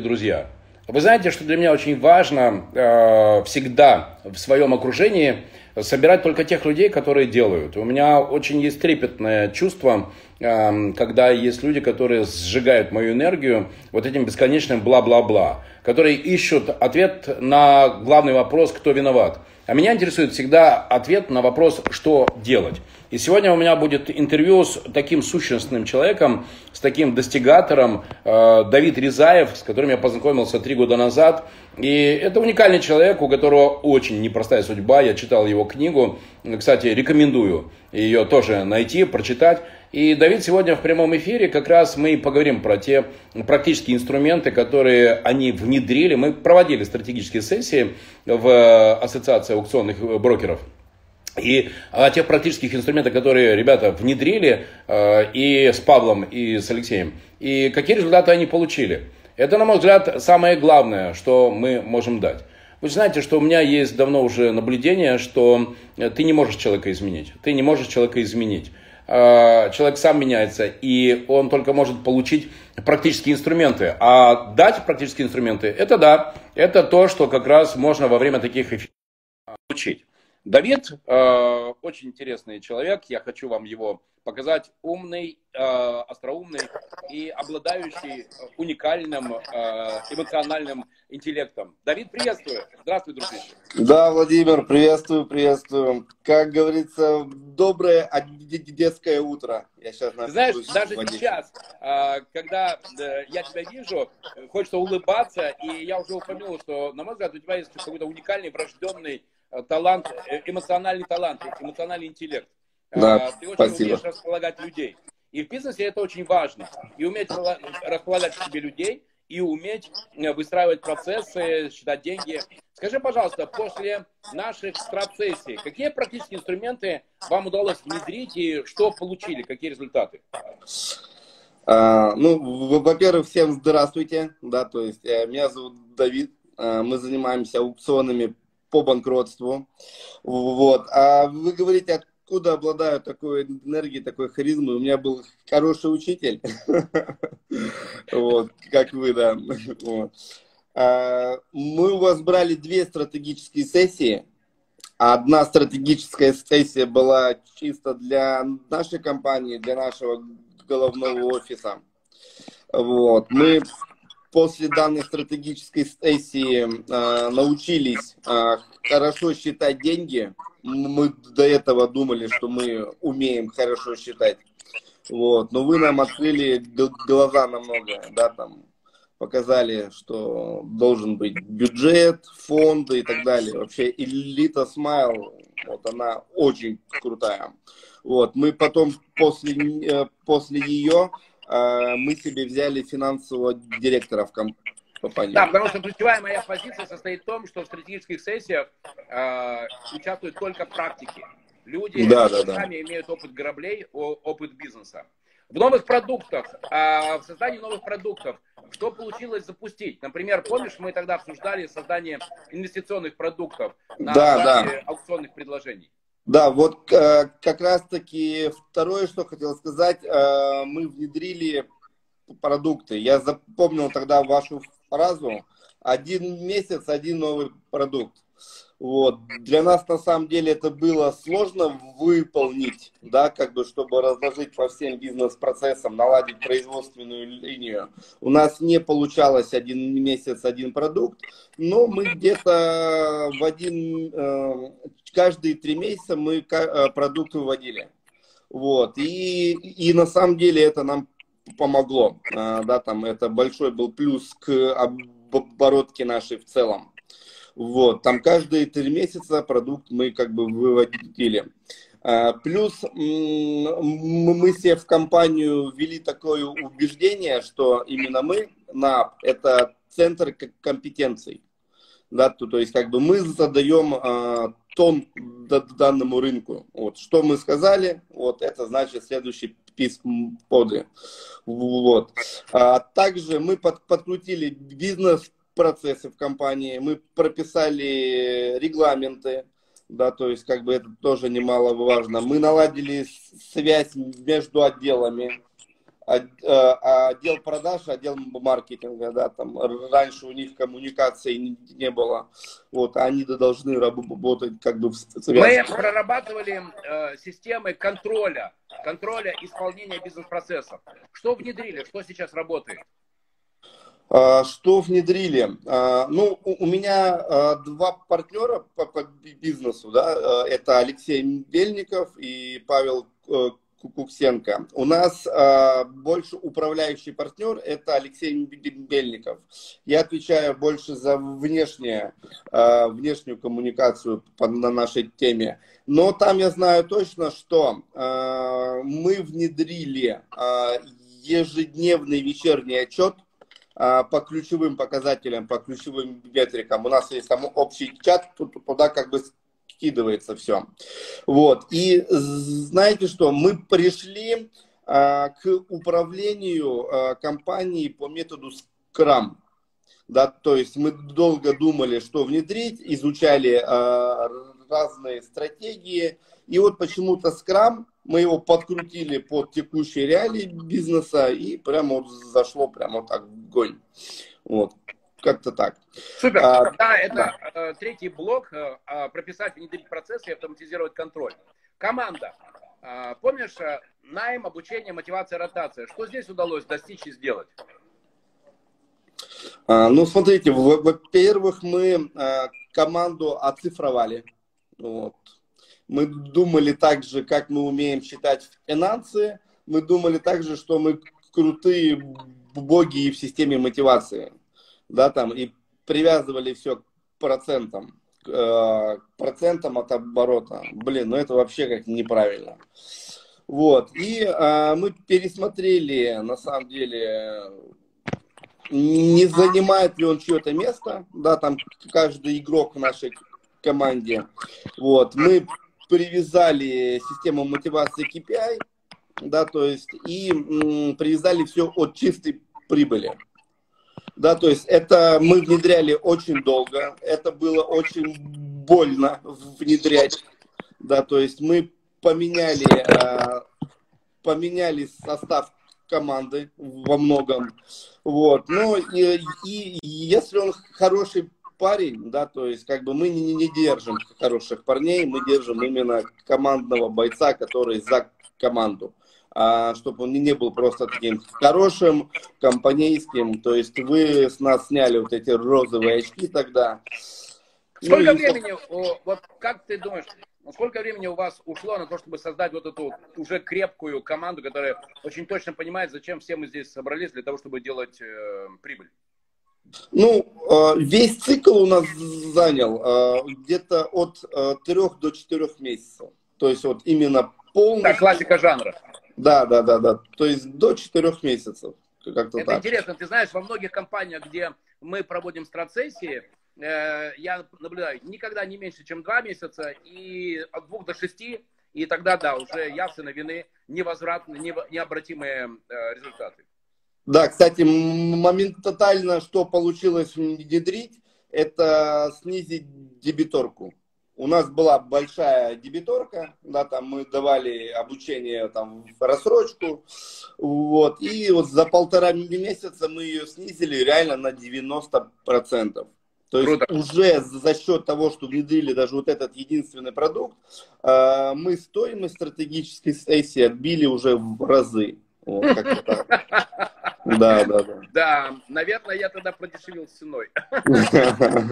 Друзья, вы знаете, что для меня очень важно э, всегда в своем окружении собирать только тех людей, которые делают. У меня очень есть трепетное чувство, э, когда есть люди, которые сжигают мою энергию вот этим бесконечным бла-бла-бла, которые ищут ответ на главный вопрос, кто виноват. А меня интересует всегда ответ на вопрос, что делать. И сегодня у меня будет интервью с таким сущностным человеком, с таким достигатором э, Давид Ризаев, с которым я познакомился три года назад. И это уникальный человек, у которого очень непростая судьба. Я читал его книгу. Кстати, рекомендую ее тоже найти, прочитать. И Давид сегодня в прямом эфире как раз мы поговорим про те практические инструменты, которые они внедрили. Мы проводили стратегические сессии в Ассоциации аукционных брокеров. И о тех практических инструментах, которые ребята внедрили э, и с Павлом, и с Алексеем, и какие результаты они получили. Это, на мой взгляд, самое главное, что мы можем дать. Вы знаете, что у меня есть давно уже наблюдение, что ты не можешь человека изменить. Ты не можешь человека изменить. Э, человек сам меняется, и он только может получить практические инструменты. А дать практические инструменты, это да, это то, что как раз можно во время таких эфиров получить. Давид э, очень интересный человек, я хочу вам его показать. Умный, э, остроумный и обладающий уникальным э, эмоциональным интеллектом. Давид, приветствую. Здравствуй, дружище. Да, Владимир, приветствую, приветствую. Как говорится, доброе детское утро. Я сейчас Ты знаешь, даже сейчас, э, когда э, я тебя вижу, хочется улыбаться, и я уже упомянул, что, на мой взгляд, у тебя есть какой-то уникальный, врожденный Э, талант, э, эмоциональный талант, эмоциональный интеллект. Да, Ты очень спасибо. умеешь располагать людей. И в бизнесе это очень важно. И уметь располагать себе людей, и уметь э, выстраивать процессы, считать деньги. Скажи, пожалуйста, после наших страцессий, какие практические инструменты вам удалось внедрить и что получили, какие результаты? А, ну, во-первых, всем здравствуйте, да, то есть меня зовут Давид, мы занимаемся аукционами по банкротству. Вот. А вы говорите, откуда обладаю такой энергией, такой харизмой? У меня был хороший учитель. Вот, как вы, да. А, мы у вас брали две стратегические сессии. Одна стратегическая сессия была чисто для нашей компании, для нашего головного офиса. Вот. Мы после данной стратегической сессии э, научились э, хорошо считать деньги. Мы до этого думали, что мы умеем хорошо считать. Вот. Но вы нам открыли глаза намного, да, там, показали, что должен быть бюджет, фонды и так далее. Вообще элита Смайл, вот она очень крутая. Вот, мы потом после, э, после нее а, мы себе взяли финансового директора в компании. Да, потому что ключевая моя позиция состоит в том, что в стратегических сессиях э, участвуют только практики. Люди да, да, сами да. имеют опыт граблей, опыт бизнеса. В новых продуктах, э, в создании новых продуктов, что получилось запустить? Например, помнишь, мы тогда обсуждали создание инвестиционных продуктов на да, да. аукционных предложений? Да, вот э, как раз-таки второе, что хотел сказать, э, мы внедрили продукты. Я запомнил тогда вашу фразу «один месяц, один новый продукт». Вот. Для нас на самом деле это было сложно выполнить, да, как бы, чтобы разложить по всем бизнес-процессам, наладить производственную линию. У нас не получалось один месяц, один продукт, но мы где-то в один, э, каждые три месяца мы э, продукт выводили. Вот. И, и на самом деле это нам помогло, э, да, там это большой был плюс к оборотке нашей в целом. Вот, там каждые три месяца продукт мы как бы выводили. А, плюс мы себе в компанию ввели такое убеждение, что именно мы, НАП, это центр компетенций. Да, то, то есть как бы мы задаем а, тон данному рынку. Вот, что мы сказали, вот это значит следующий писк поды. Вот. А также мы под, подкрутили бизнес процессы в компании, мы прописали регламенты, да, то есть как бы это тоже немаловажно. Мы наладили связь между отделами, отдел продаж, отдел маркетинга, да, там раньше у них коммуникации не, было, вот, они должны работать как бы в связке. Мы прорабатывали э, системы контроля, контроля исполнения бизнес-процессов. Что внедрили, что сейчас работает? А, что внедрили? А, ну, у меня а, два партнера по, по бизнесу, да, это Алексей Бельников и Павел э, Куксенко. У нас больше управляющий партнер это Алексей Бельников. Я отвечаю больше за внешнее, внешнюю коммуникацию по, на нашей теме. Но там я знаю точно, что мы внедрили ежедневный вечерний отчет по ключевым показателям, по ключевым метрикам. У нас есть там общий чат, туда как бы скидывается все. Вот. И знаете что, мы пришли а, к управлению а, компанией по методу Scrum. Да, то есть мы долго думали, что внедрить, изучали а, разные стратегии. И вот почему-то Scrum, мы его подкрутили под текущие реалии бизнеса, и прямо вот зашло прямо так в гонь. Вот. Как-то так. Супер. А, Тогда это да. Э, третий блок. Э, а, прописать, внедрить процессы и автоматизировать контроль. Команда. А, помнишь, э, найм, обучение, мотивация, ротация. Что здесь удалось достичь и сделать? Ну, смотрите, во-первых, мы команду оцифровали. Вот. Мы думали так же, как мы умеем считать финансы. Мы думали также, что мы крутые боги и в системе мотивации да, там, и привязывали все к процентам, к, э, процентам от оборота. Блин, ну это вообще как неправильно. Вот, и э, мы пересмотрели, на самом деле, не занимает ли он чье-то место, да, там каждый игрок в нашей команде. Вот, мы привязали систему мотивации KPI, да, то есть, и привязали все от чистой прибыли. Да, то есть это мы внедряли очень долго, это было очень больно внедрять. Да, то есть мы поменяли, э, поменяли состав команды во многом. Вот. Ну и, и если он хороший парень, да, то есть как бы мы не, не держим хороших парней, мы держим именно командного бойца, который за команду а, чтобы он не был просто таким хорошим, компанейским. То есть вы с нас сняли вот эти розовые очки тогда. Сколько ну, времени, и... вот как ты думаешь, сколько времени у вас ушло на то, чтобы создать вот эту уже крепкую команду, которая очень точно понимает, зачем все мы здесь собрались для того, чтобы делать э, прибыль? Ну, э, весь цикл у нас занял э, где-то от э, трех до четырех месяцев. То есть вот именно полностью... Так, классика жанра. Да, да, да, да. То есть до четырех месяцев. Как-то Это так. интересно. Ты знаешь, во многих компаниях, где мы проводим страцессии, э, я наблюдаю никогда не меньше, чем два месяца, и от двух до шести, и тогда, да, уже явственно вины невозвратные, необратимые э, результаты. Да, кстати, моментально, что получилось внедрить, это снизить дебиторку у нас была большая дебиторка, да, там мы давали обучение там в рассрочку, вот, и вот за полтора месяца мы ее снизили реально на 90%. То есть Круто. уже за счет того, что внедрили даже вот этот единственный продукт, э, мы стоимость стратегической сессии отбили уже в разы. Вот, Да, да, да. Да, наверное, я тогда продешевил ценой.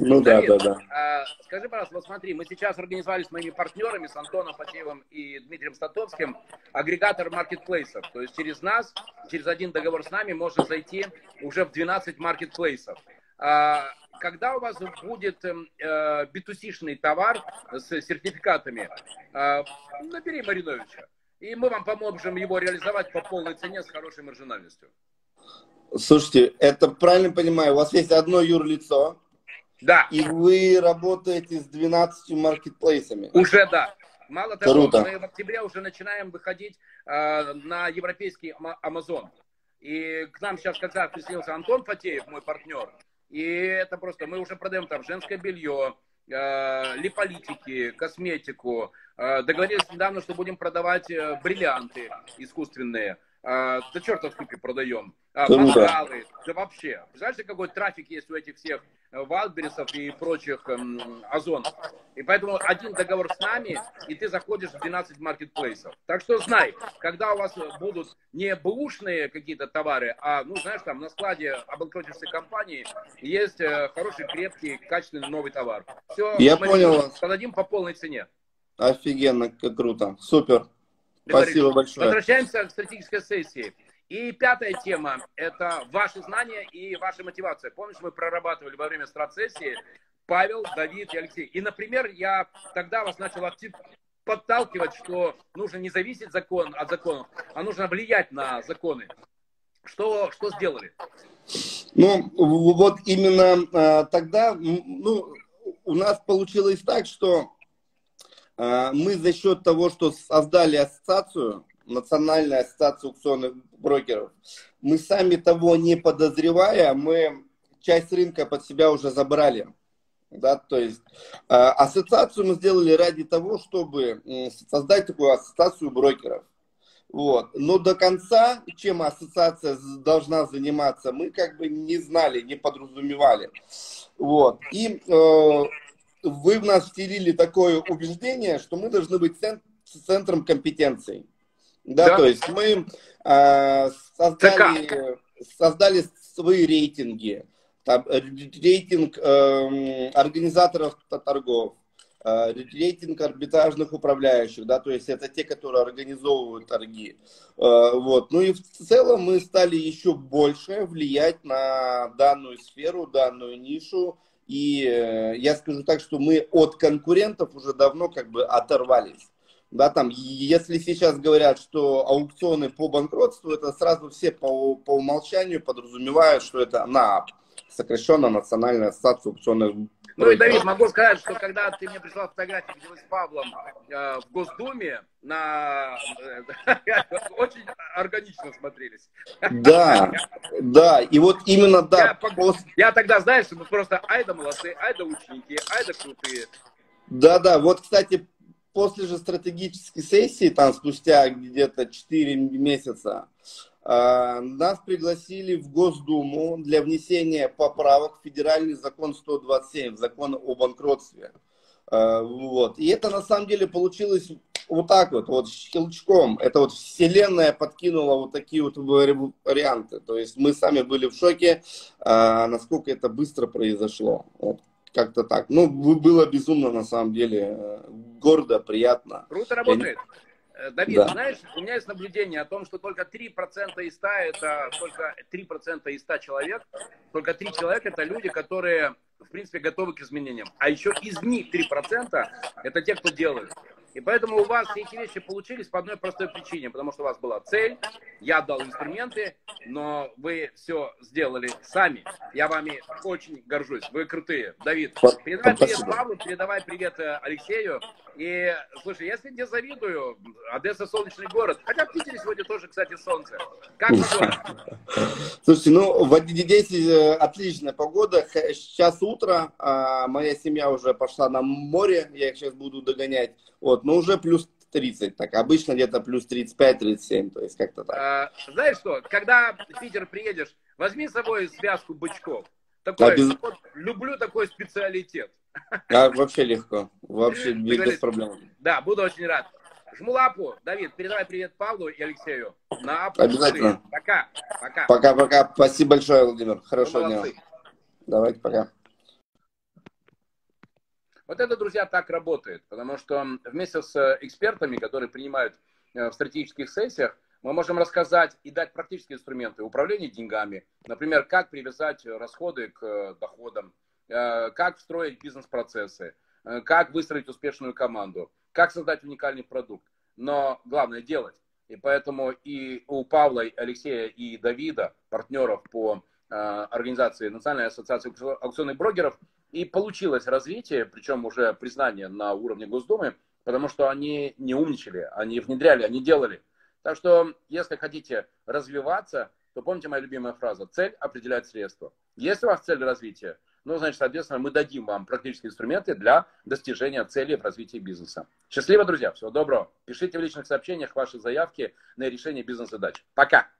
Ну да, да, да. А, скажи, пожалуйста, вот смотри, мы сейчас организовали с моими партнерами, с Антоном Фатеевым и Дмитрием Статовским, агрегатор маркетплейсов. То есть через нас, через один договор с нами можно зайти уже в 12 маркетплейсов. А, когда у вас будет э, B2C-шный товар с сертификатами, э, набери Мариновича и мы вам поможем его реализовать по полной цене с хорошей маржинальностью. Слушайте, это правильно понимаю, у вас есть одно юрлицо, да. И вы работаете с 12 маркетплейсами. Уже да. Мало того, Круто. мы в октябре уже начинаем выходить э, на европейский Амазон. И к нам сейчас как раз присоединился Антон Фатеев, мой партнер. И это просто, мы уже продаем там женское белье, липолитики, косметику. Э, договорились недавно, что будем продавать э, бриллианты искусственные. а, до черта в купе продаем. А, мангалы, да вообще. Представляете, какой трафик есть у этих всех Валбересов и прочих эм, озонов. И поэтому один договор с нами, и ты заходишь в 12 маркетплейсов. Так что знай, когда у вас будут не бэушные какие-то товары, а, ну, знаешь, там на складе обанкротившейся компании есть э, хороший, крепкий, качественный новый товар. Все, Я мы понял. продадим по полной цене. Офигенно, как круто. Супер. Спасибо большое. Возвращаемся к стратегической сессии. И пятая тема – это ваши знания и ваша мотивация. Помнишь, мы прорабатывали во время страцессии Павел, Давид и Алексей. И, например, я тогда вас начал активно подталкивать, что нужно не зависеть закон от законов, а нужно влиять на законы. Что, что сделали? Ну, вот именно э, тогда, ну, у нас получилось так, что э, мы за счет того, что создали ассоциацию, Национальная ассоциация аукционных брокеров. Мы сами того не подозревая, мы часть рынка под себя уже забрали. Да, то есть э, ассоциацию мы сделали ради того, чтобы создать такую ассоциацию брокеров. Вот. Но до конца, чем ассоциация должна заниматься, мы как бы не знали, не подразумевали. Вот. И э, вы в нас вселили такое убеждение, что мы должны быть центром компетенции. Да, да. то есть мы э, создали, создали свои рейтинги. Там, рейтинг э, организаторов торгов, э, рейтинг арбитражных управляющих, да, то есть это те, которые организовывают торги. Э, вот. Ну и в целом мы стали еще больше влиять на данную сферу, данную нишу. И э, я скажу так, что мы от конкурентов уже давно как бы оторвались. Да, там, если сейчас говорят, что аукционы по банкротству, это сразу все по, по умолчанию подразумевают, что это НААП, сокращенно Национальная ассоциация аукционных ну и, Давид, могу сказать, что когда ты мне прислал фотографии, где вы с Павлом э, в Госдуме, на... Э, очень органично смотрелись. Да, да, и вот именно да. Я, пост... я тогда, знаешь, мы просто айда молодцы, айда ученики, айда крутые. Да, да, вот, кстати, после же стратегической сессии, там спустя где-то 4 месяца, нас пригласили в Госдуму для внесения поправок в федеральный закон 127, закон о банкротстве. А, вот. И это на самом деле получилось вот так вот, вот щелчком. Это вот вселенная подкинула вот такие вот варианты. То есть мы сами были в шоке, а, насколько это быстро произошло. Вот как-то так. Ну, было безумно, на самом деле, э, гордо, приятно. Круто работает. Я... Э, Давид, да. знаешь, у меня есть наблюдение о том, что только 3% из 100 это только 3% из 100 человек, только 3 человека это люди, которые, в принципе, готовы к изменениям. А еще из них 3% это те, кто делают. И поэтому у вас все эти вещи получились по одной простой причине, потому что у вас была цель, я дал инструменты, но вы все сделали сами. Я вами очень горжусь. Вы крутые. Давид, передавай привет Павлу, передавай привет э, Алексею. И, слушай, я сегодня завидую. Одесса солнечный город. Хотя в Питере сегодня тоже, кстати, солнце. Как погода? Слушайте, ну, в Одессе э, отличная погода. Сейчас утро, а моя семья уже пошла на море, я их сейчас буду догонять. Вот, но уже плюс 30, так обычно где-то плюс 35-37, то есть как-то так. А, знаешь что, когда в Питер приедешь, возьми с собой связку бычков. Такой, без... вот, люблю такой специалитет. А, вообще легко, вообще без, без проблем. Да, буду очень рад. Жму лапу. Давид, передавай привет Павлу и Алексею. На Обязательно. Пока. Пока. Пока-пока. Спасибо большое, Владимир. Хорошего дня. Давайте, пока. Вот это, друзья, так работает, потому что вместе с экспертами, которые принимают э, в стратегических сессиях, мы можем рассказать и дать практические инструменты управления деньгами. Например, как привязать расходы к э, доходам, э, как встроить бизнес-процессы, как выстроить успешную команду, как создать уникальный продукт. Но главное делать. И поэтому и у Павла, Алексея и Давида, партнеров по организации Национальной ассоциации аукционных брокеров, и получилось развитие, причем уже признание на уровне Госдумы, потому что они не умничали, они внедряли, они делали. Так что, если хотите развиваться, то помните моя любимая фраза, цель определяет средства. Есть у вас цель развития, ну, значит, соответственно, мы дадим вам практические инструменты для достижения целей в развитии бизнеса. Счастливо, друзья, всего доброго. Пишите в личных сообщениях ваши заявки на решение бизнес-задач. Пока!